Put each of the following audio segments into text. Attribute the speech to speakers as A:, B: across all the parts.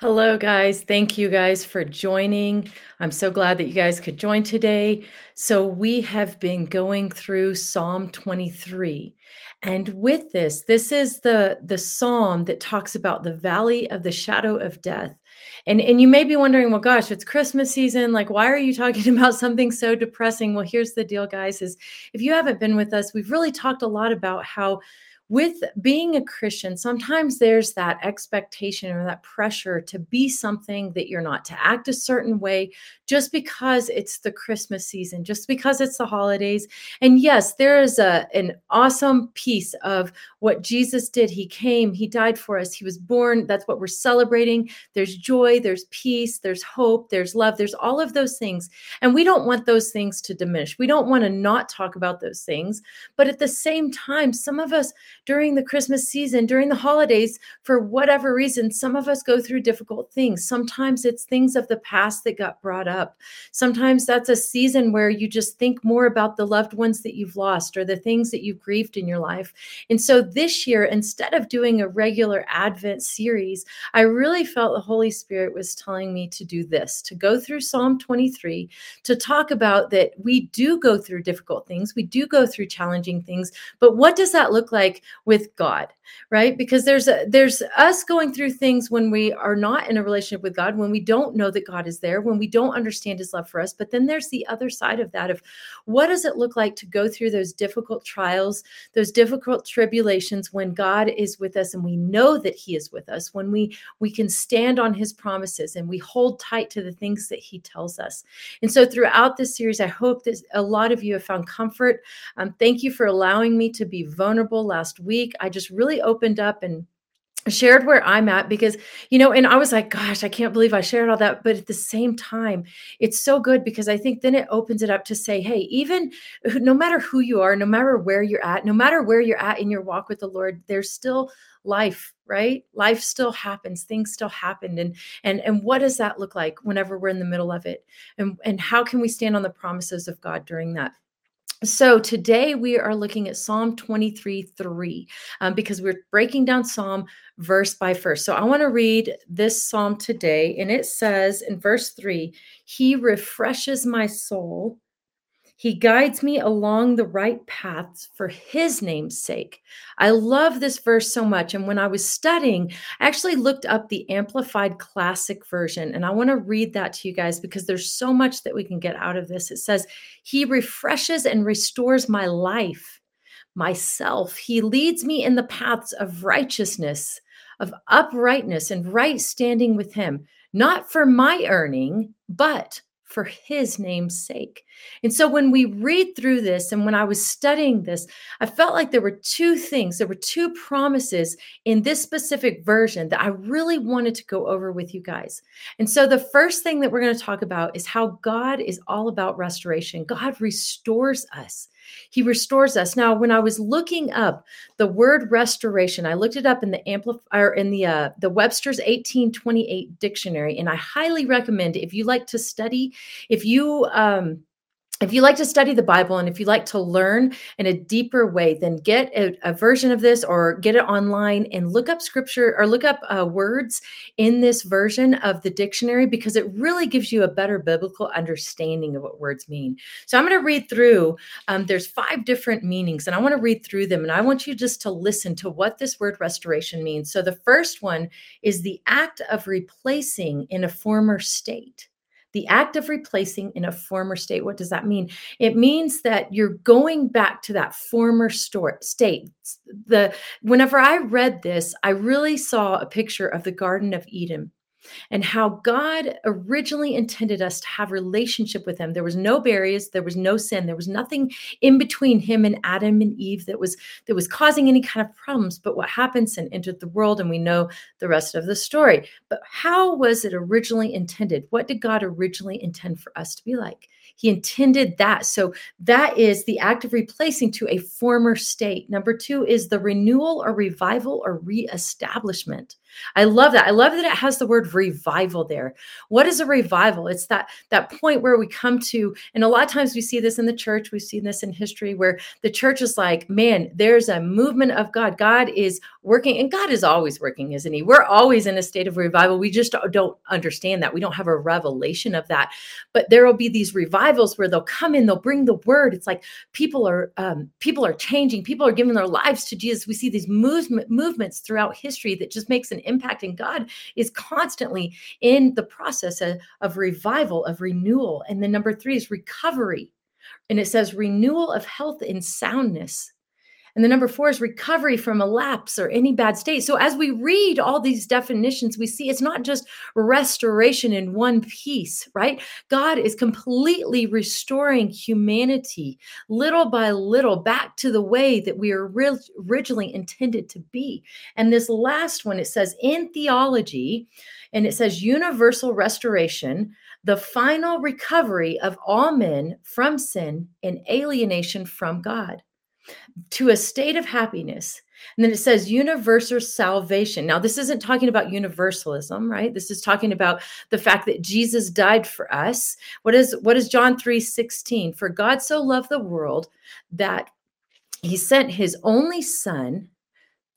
A: Hello, guys. Thank you guys for joining. I'm so glad that you guys could join today. So, we have been going through Psalm 23. And with this, this is the, the psalm that talks about the valley of the shadow of death. And, and you may be wondering, well, gosh, it's Christmas season. Like, why are you talking about something so depressing? Well, here's the deal, guys, is if you haven't been with us, we've really talked a lot about how with being a Christian, sometimes there's that expectation or that pressure to be something that you're not, to act a certain way just because it's the Christmas season, just because it's the holidays. And yes, there is a, an awesome piece of what Jesus did. He came, He died for us, He was born. That's what we're celebrating. There's joy, there's peace, there's hope, there's love, there's all of those things. And we don't want those things to diminish. We don't want to not talk about those things. But at the same time, some of us, during the Christmas season, during the holidays, for whatever reason, some of us go through difficult things. Sometimes it's things of the past that got brought up. Sometimes that's a season where you just think more about the loved ones that you've lost or the things that you've grieved in your life. And so this year, instead of doing a regular Advent series, I really felt the Holy Spirit was telling me to do this to go through Psalm 23, to talk about that we do go through difficult things, we do go through challenging things, but what does that look like with God, right? Because there's a, there's us going through things when we are not in a relationship with God, when we don't know that God is there, when we don't understand his love for us. But then there's the other side of that of what does it look like to go through those difficult trials, those difficult tribulations when God is with us and we know that he is with us, when we we can stand on his promises and we hold tight to the things that he tells us. And so throughout this series, I hope that a lot of you have found comfort. Um, thank you for allowing me to be vulnerable last week. I just really opened up and shared where I'm at because, you know, and I was like, gosh, I can't believe I shared all that. But at the same time, it's so good because I think then it opens it up to say, hey, even no matter who you are, no matter where you're at, no matter where you're at in your walk with the Lord, there's still life right life still happens things still happen and and and what does that look like whenever we're in the middle of it and and how can we stand on the promises of god during that so today we are looking at Psalm 23 3 um, because we're breaking down Psalm verse by verse. So I want to read this Psalm today, and it says in verse 3 He refreshes my soul he guides me along the right paths for his name's sake. I love this verse so much. And when I was studying, I actually looked up the Amplified Classic version. And I want to read that to you guys because there's so much that we can get out of this. It says, He refreshes and restores my life, myself. He leads me in the paths of righteousness, of uprightness, and right standing with Him, not for my earning, but for his name's sake. And so when we read through this and when I was studying this, I felt like there were two things, there were two promises in this specific version that I really wanted to go over with you guys. And so the first thing that we're going to talk about is how God is all about restoration. God restores us. He restores us. Now, when I was looking up the word restoration, I looked it up in the amplifier in the uh, the Webster's 1828 dictionary, and I highly recommend if you like to study, if you um, if you like to study the Bible and if you like to learn in a deeper way, then get a, a, version of this or get it online and look up scripture or look up uh, words in this version of the dictionary because it really gives you a better biblical understanding of what words mean. So I'm going to read through. Um, there's five different meanings, and I want to read through them, and I want you just to listen to what this word restoration means. So the first one is the act of replacing in a former state the act of replacing in a former state. What does that mean? It means that you're going back to that former store, state. The whenever I read this, I really saw a picture of the Garden of Eden and how God originally intended us to have relationship with him. There was no barriers, there was no sin, there was nothing in between him and Adam and Eve that was that was causing any kind of problems. But what happened sin entered the world and we know the rest of the story. But how was it originally intended? What did God originally intend for us to be like? He intended that. So that is the act of replacing to a former state. Number two is the renewal or revival or reestablishment. I love that. I love that it has the word revival there. What is a revival? It's that that point where we come to, and a lot of times we see this in the church. We've seen this in history where the church is like, man, there's a movement of God. God is working and god is always working isn't he we're always in a state of revival we just don't understand that we don't have a revelation of that but there will be these revivals where they'll come in they'll bring the word it's like people are um, people are changing people are giving their lives to jesus we see these movement, movements throughout history that just makes an and god is constantly in the process of, of revival of renewal. And then number three is recovery. And it says renewal of health and soundness and the number four is recovery from a lapse or any bad state. So as we read all these definitions, we see it's not just restoration in one piece, right? God is completely restoring humanity little by little back to the way that we are originally intended to be. And this last one, it says in theology, and it says universal restoration the final recovery of all men from sin and alienation from God to a state of happiness. And then it says universal salvation. Now, this isn't talking about universalism, right? This is talking about the fact that Jesus died for us. What is what is John 3 16? For God so loved the world that he sent his only son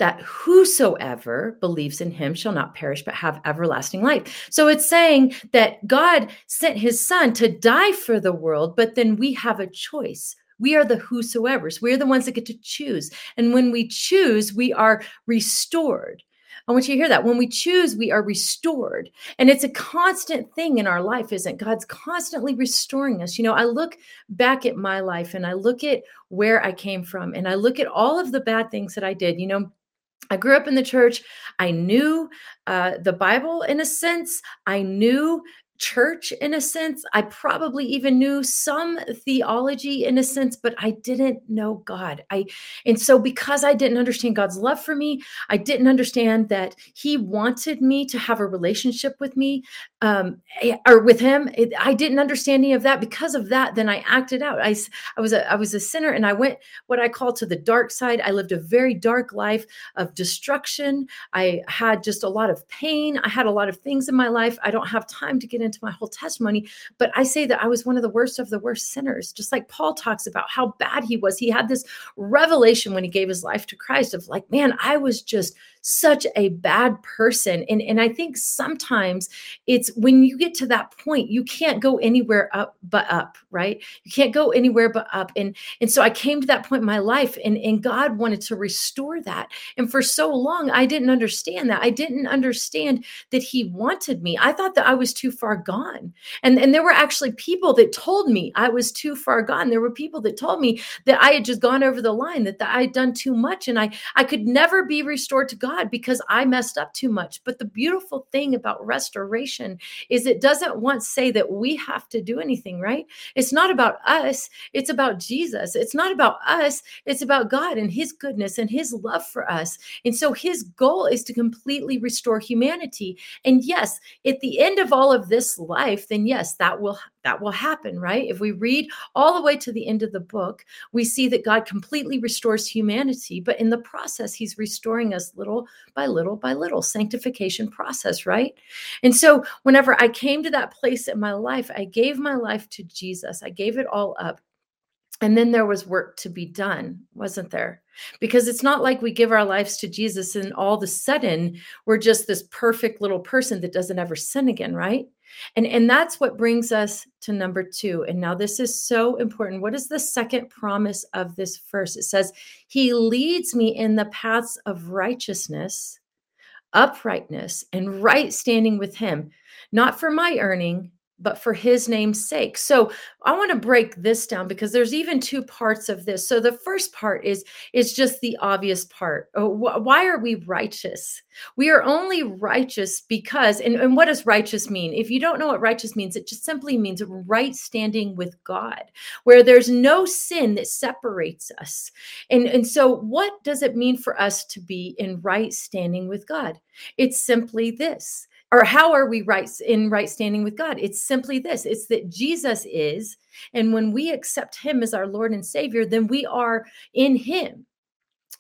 A: that whosoever believes in him shall not perish but have everlasting life. So it's saying that God sent his son to die for the world, but then we have a choice. We are the whosoever's. We're the ones that get to choose. And when we choose, we are restored. I want you to hear that. When we choose, we are restored. And it's a constant thing in our life, isn't God's constantly restoring us. You know, I look back at my life and I look at where I came from and I look at all of the bad things that I did. You know, I grew up in the church. I knew uh, the Bible in a sense. I knew church in a sense. I probably even knew some theology in a sense, but I didn't know God. I and so because I didn't understand God's love for me, I didn't understand that He wanted me to have a relationship with me um, eh, or with Him. It, I didn't understand any of that. Because of that, then I acted out. I I was a I was a sinner, and I went what I call to the dark side. I lived a very dark life of destruction. I had just a lot of pain. I had a lot of things in my life. I don't have time to get into into my whole testimony, but I say that I was one of the worst of the worst sinners, just like Paul talks about how bad he was. He had this revelation when he gave his life to Christ of like, man, I was just such a bad person. And, and I think sometimes it's when you get to that point, you can't go anywhere up but up, right? You can't go anywhere but up. And, and so I came to that point in my life and, and God wanted to restore that. And for so long, I didn't understand that. I didn't understand that He wanted me. I thought that I was too far gone. And, and there were actually people that told me I was too far gone. There were people that told me that I had just gone over the line, that, that I had done too much and I, I could never be restored to God because I messed up too much. But the beautiful thing about restoration is it doesn't once say that we have to do anything, right? It's not about us, it's about Jesus. It's not about us, it's about God and His goodness and His love for us. And so His goal is to completely restore humanity. And yes, at the end of all of this life, then yes, that will that will happen, right? If we read all the way to the end of the book, we see that God completely restores humanity, but in the process, He's restoring us little by little by little, sanctification process, right? And so, whenever I came to that place in my life, I gave my life to Jesus, I gave it all up. And then there was work to be done, wasn't there? Because it's not like we give our lives to Jesus and all of a sudden we're just this perfect little person that doesn't ever sin again, right? And, and that's what brings us to number two. And now this is so important. What is the second promise of this verse? It says, He leads me in the paths of righteousness, uprightness, and right standing with Him, not for my earning, but for his name's sake. So I want to break this down because there's even two parts of this. So the first part is is just the obvious part. Oh, why are we righteous? We are only righteous because and, and what does righteous mean? If you don't know what righteous means, it just simply means right standing with God, where there's no sin that separates us. And and so what does it mean for us to be in right standing with God? It's simply this or how are we right in right standing with God? It's simply this it's that Jesus is, and when we accept him as our Lord and Savior, then we are in him.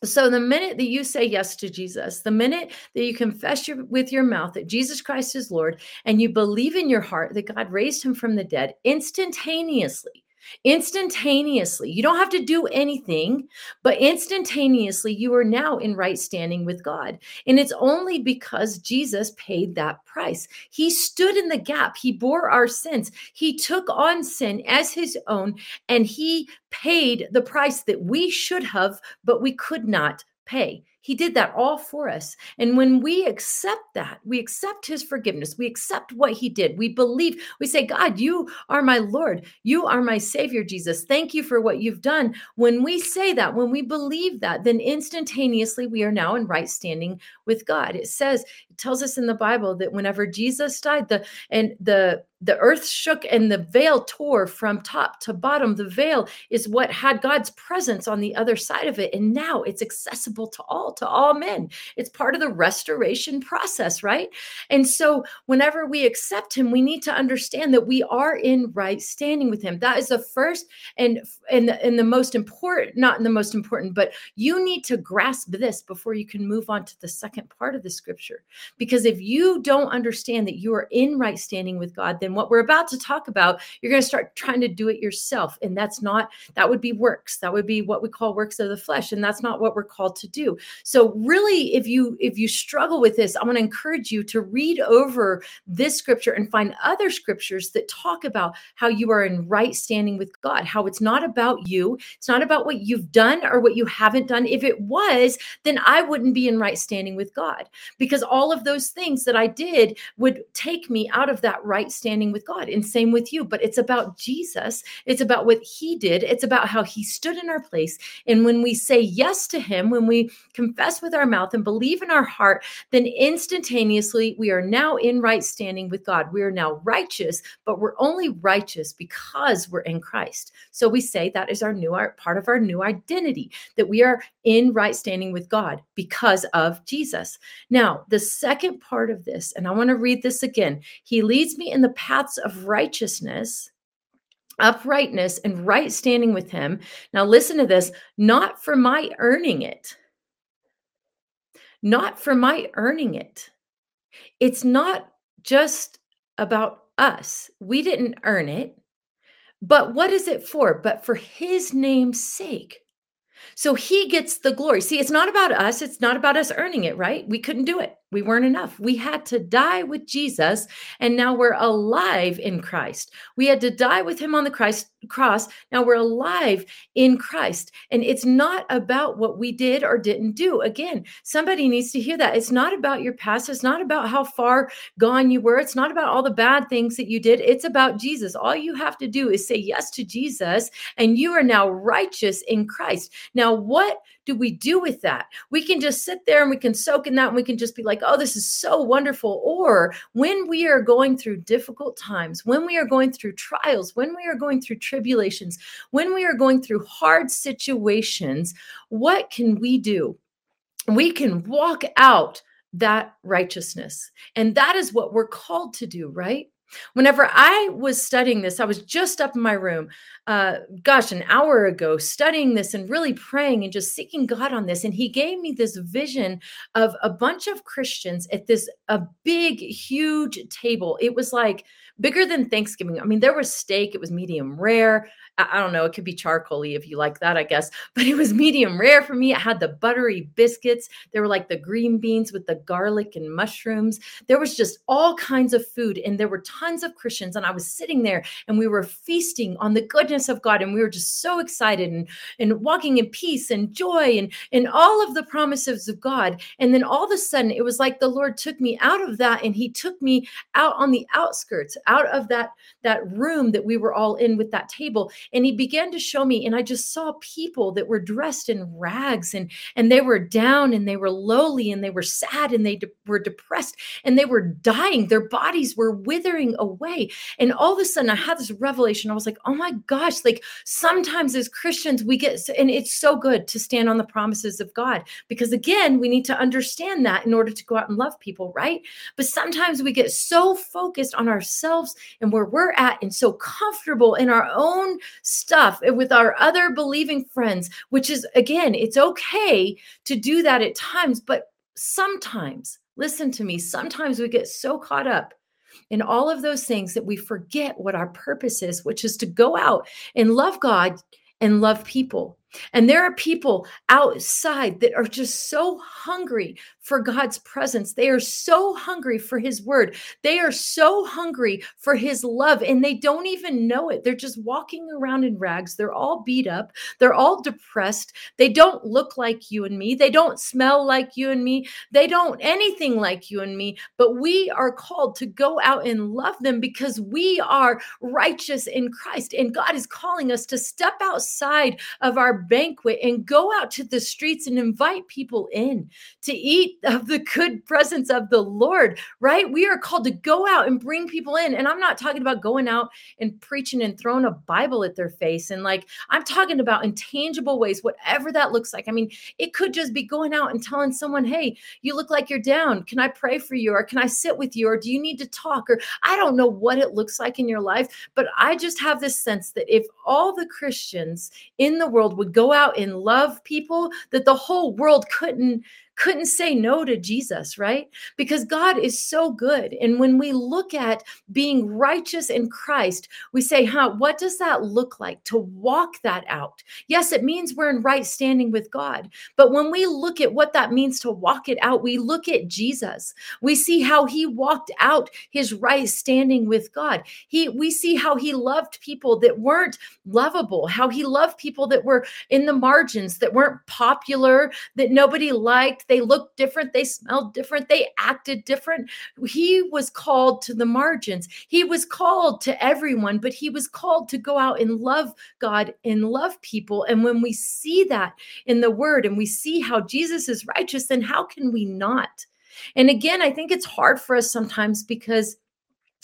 A: So, the minute that you say yes to Jesus, the minute that you confess your, with your mouth that Jesus Christ is Lord, and you believe in your heart that God raised him from the dead, instantaneously, Instantaneously, you don't have to do anything, but instantaneously, you are now in right standing with God. And it's only because Jesus paid that price. He stood in the gap, He bore our sins, He took on sin as His own, and He paid the price that we should have, but we could not pay. He did that all for us. And when we accept that, we accept his forgiveness, we accept what he did, we believe, we say, God, you are my Lord, you are my Savior, Jesus. Thank you for what you've done. When we say that, when we believe that, then instantaneously we are now in right standing with God. It says, it tells us in the Bible that whenever Jesus died, the and the the earth shook and the veil tore from top to bottom. The veil is what had God's presence on the other side of it. And now it's accessible to all, to all men. It's part of the restoration process, right? And so whenever we accept him, we need to understand that we are in right standing with him. That is the first and and and the most important, not the most important, but you need to grasp this before you can move on to the second part of the scripture. Because if you don't understand that you are in right standing with God, then and what we're about to talk about, you're going to start trying to do it yourself. And that's not, that would be works. That would be what we call works of the flesh. And that's not what we're called to do. So really, if you, if you struggle with this, I want to encourage you to read over this scripture and find other scriptures that talk about how you are in right standing with God, how it's not about you. It's not about what you've done or what you haven't done. If it was, then I wouldn't be in right standing with God because all of those things that I did would take me out of that right standing standing with God. And same with you. But it's about Jesus. It's about what he did. It's about how he stood in our place. And when we say yes to him, when we confess with our mouth and believe in our heart, then instantaneously we are now in right standing with God. We are now righteous, but we're only righteous because we're in Christ. So we say that is our new art, part of our new identity, that we are in right standing with God because of Jesus. Now, the second part of this, and I want to read this again. He leads me in the path paths of righteousness, uprightness, and right standing with Him. Now, listen to this not for my earning it, not for my earning it. It's not just about us. We didn't earn it. But what is it for? But for his name's sake. So he gets the glory. See, it's not about us. It's not about us earning it, right? We couldn't do it. We weren't enough. We had to die with Jesus, and now we're alive in Christ. We had to die with him on the Christ cross. Now we're alive in Christ. And it's not about what we did or didn't do. Again, somebody needs to hear that. It's not about your past. It's not about how far gone you were. It's not about all the bad things that you did. It's about Jesus. All you have to do is say yes to Jesus, and you are now righteous in Christ. Now, what do we do with that? We can just sit there and we can soak in that and we can just be like, oh, this is so wonderful. Or when we are going through difficult times, when we are going through trials, when we are going through tribulations, when we are going through hard situations, what can we do? We can walk out that righteousness. And that is what we're called to do, right? Whenever I was studying this, I was just up in my room, uh, gosh, an hour ago, studying this and really praying and just seeking God on this. And He gave me this vision of a bunch of Christians at this a big, huge table. It was like bigger than Thanksgiving. I mean, there was steak, it was medium rare. I, don't know, it could be charcoaly if you like that, I guess, but it was medium rare for me. It had the buttery biscuits. There were like the green beans with the garlic and mushrooms. There was just all kinds of food, and there were tons of Christians. And I was sitting there and we were feasting on the goodness of God, and we were just so excited and, and walking in peace and joy and, and all of the promises of God. And then all of a sudden, it was like the Lord took me out of that and He took me out on the outskirts, out of that, that room that we were all in with that table. And he began to show me and i just saw people that were dressed in rags and and they were down and they were lowly and they were sad and they de- were depressed and they were dying. Their bodies were withering away. And all of a sudden i had this revelation. I was like oh my gosh like sometimes as christians we get and it's so good to stand on the promises of god because again we need to understand that in order to go out and love people right? But sometimes we get so focused on ourselves and where we're at and so comfortable in our own stuff with our other believing friends, which is, again, it's okay to do that at times, but sometimes, listen to me, sometimes we get so caught up in all of those things that we forget what our purpose is, which is to go out and love God and love people. And there are people outside that are just so hungry for God's presence. They are so hungry for His word. They are so hungry for His love, and they don't even know it. They're just walking around in rags. They're all beat up. They're all depressed. They don't look like you and me. They don't smell like you and me. They don't anything like you and me. But we are called to go out and love them because we are righteous in Christ. And God is calling us to step outside of our banquet and go out to the streets and invite people in to eat of the good presence of the Lord, right? We are called to go out and bring people in. And I'm not talking about going out and preaching and throwing a Bible at their face. And like, I'm talking about intangible ways, whatever that looks like. I mean, it could just be going out and telling someone, hey, you look like you're down. Can I pray for you? Or can I sit with you? Or do you need to talk? Or I don't know what it looks like in your life, but I just have this sense that if all the Christians in the world would go out and love people, that the whole world couldn't couldn't say no to Jesus, right? Because God is so good. And when we look at being righteous in Christ, we say, huh, what does that look like to walk that out? Yes, it means we're in right standing with God. But when we look at what that means to walk it out, we look at Jesus. We see how he walked out his right standing with God. He we see how he loved people that weren't lovable, how he loved people that were in the margins, that weren't popular, that nobody liked they looked different. They smelled different. They acted different. He was called to the margins. He was called to everyone, but he was called to go out and love God and love people. And when we see that in the word and we see how Jesus is righteous, then how can we not? And again, I think it's hard for us sometimes because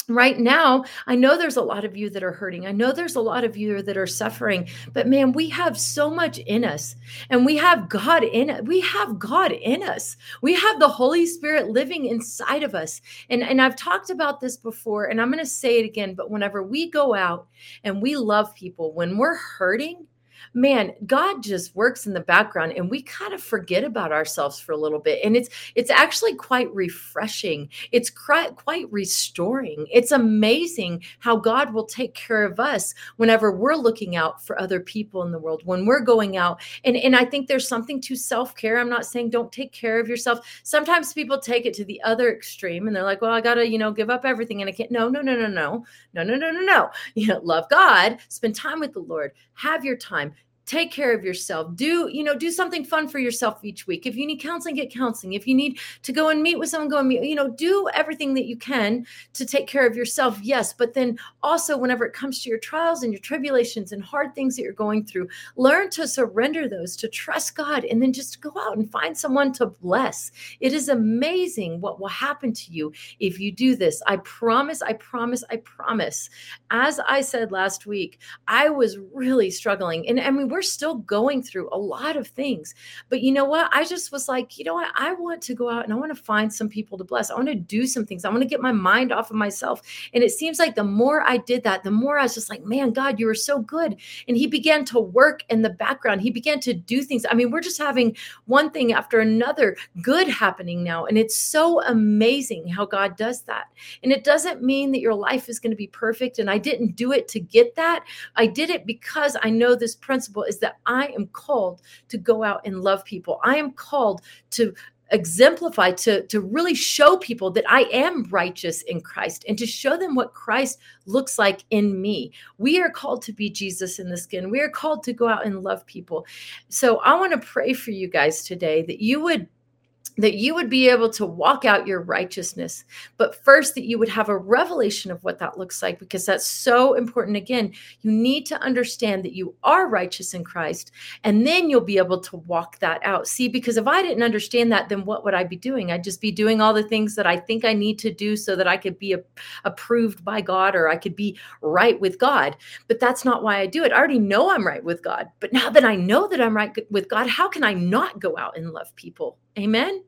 A: right now i know there's a lot of you that are hurting. I know there's a lot of you that are suffering but man we have so much in us and we have god in it we have god in us. We have the holy spirit living inside of us and and i've talked about this before and i'm going to say it again but whenever we go out and we love people when we're hurting man god just works in the background and we kind of forget about ourselves for a little bit and it's it's actually quite refreshing. It's quite quite restoring. It's amazing how god will take care of us whenever we're looking out for other people in the world when we're going out. And and i think there's something to self-care. I'm not saying don't take care of yourself. Sometimes people take it to the other extreme and they're like well i gotta you know give up everything and i can't. No no no no no. No no no no no. You know love god spend time with the lord have your time take care of yourself. Do you know do something fun for yourself each week. If you need counseling get counseling. If you need to go and meet with someone go and meet you know do everything that you can to take care of yourself yes. But then also whenever it comes to your trials and your tribulations and hard things that you're going through learn to surrender those to trust god and then just go out and find someone to bless. It is amazing what will happen to you if you do this. I promise i promise i promise. As i said last week i was really struggling. And i mean we're still going through a lot of things. But you know what? I just was like, you know what? I want to go out and I want to find some people to bless. I want to do some things. I want to get my mind off of myself. And it seems like the more I did that, the more I was just like, man, God, you are so good. And He began to work in the background. He began to do things. I mean, we're just having one thing after another good happening now. And it's so amazing how God does that. And it doesn't mean that your life is going to be perfect. And I didn't do it to get that. I did it because I know this principle is that I am called to go out and love people. I am called to exemplify to to really show people that I am righteous in Christ and to show them what Christ looks like in me. We are called to be Jesus in the skin. We are called to go out and love people. So I want to pray for you guys today that you would that you would be able to walk out your righteousness. But first, that you would have a revelation of what that looks like, because that's so important. Again, you need to understand that you are righteous in Christ, and then you'll be able to walk that out. See, because if I didn't understand that, then what would I be doing? I'd just be doing all the things that I think I need to do so that I could be a, approved by God or I could be right with God. But that's not why I do it. I already know I'm right with God. But now that I know that I'm right with God, how can I not go out and love people? Amen.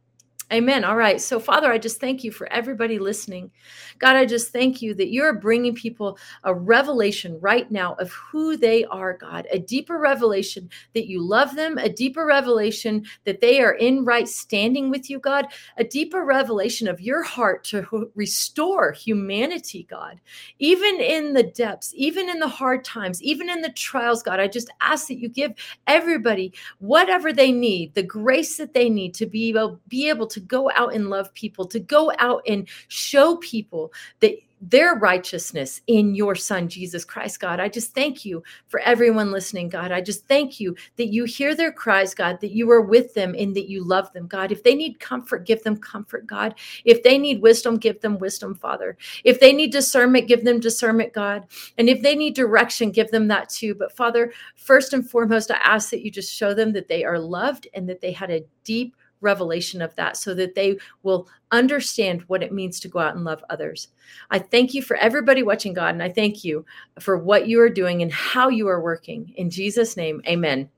A: Amen. All right. So, Father, I just thank you for everybody listening. God, I just thank you that you're bringing people a revelation right now of who they are, God, a deeper revelation that you love them, a deeper revelation that they are in right standing with you, God, a deeper revelation of your heart to restore humanity, God, even in the depths, even in the hard times, even in the trials, God. I just ask that you give everybody whatever they need, the grace that they need to be able, be able to to go out and love people, to go out and show people that their righteousness in your son Jesus Christ God. I just thank you for everyone listening God. I just thank you that you hear their cries God that you are with them and that you love them God. If they need comfort give them comfort God. If they need wisdom give them wisdom Father. If they need discernment give them discernment God. And if they need direction give them that too. But Father first and foremost I ask that you just show them that they are loved and that they had a deep revelation of that so that they will understand what it means to go out and love others. I thank you for everybody watching God, and I thank you for what you are doing and how you are working. In Jesus' name, amen.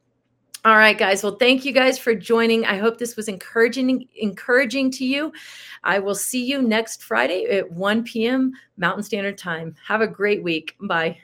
A: All right, guys. Well, thank you guys for joining. I hope this was encouraging encouraging to you. I will see you next Friday at 1 p.m. Mountain Standard Time. Have a great week. Bye.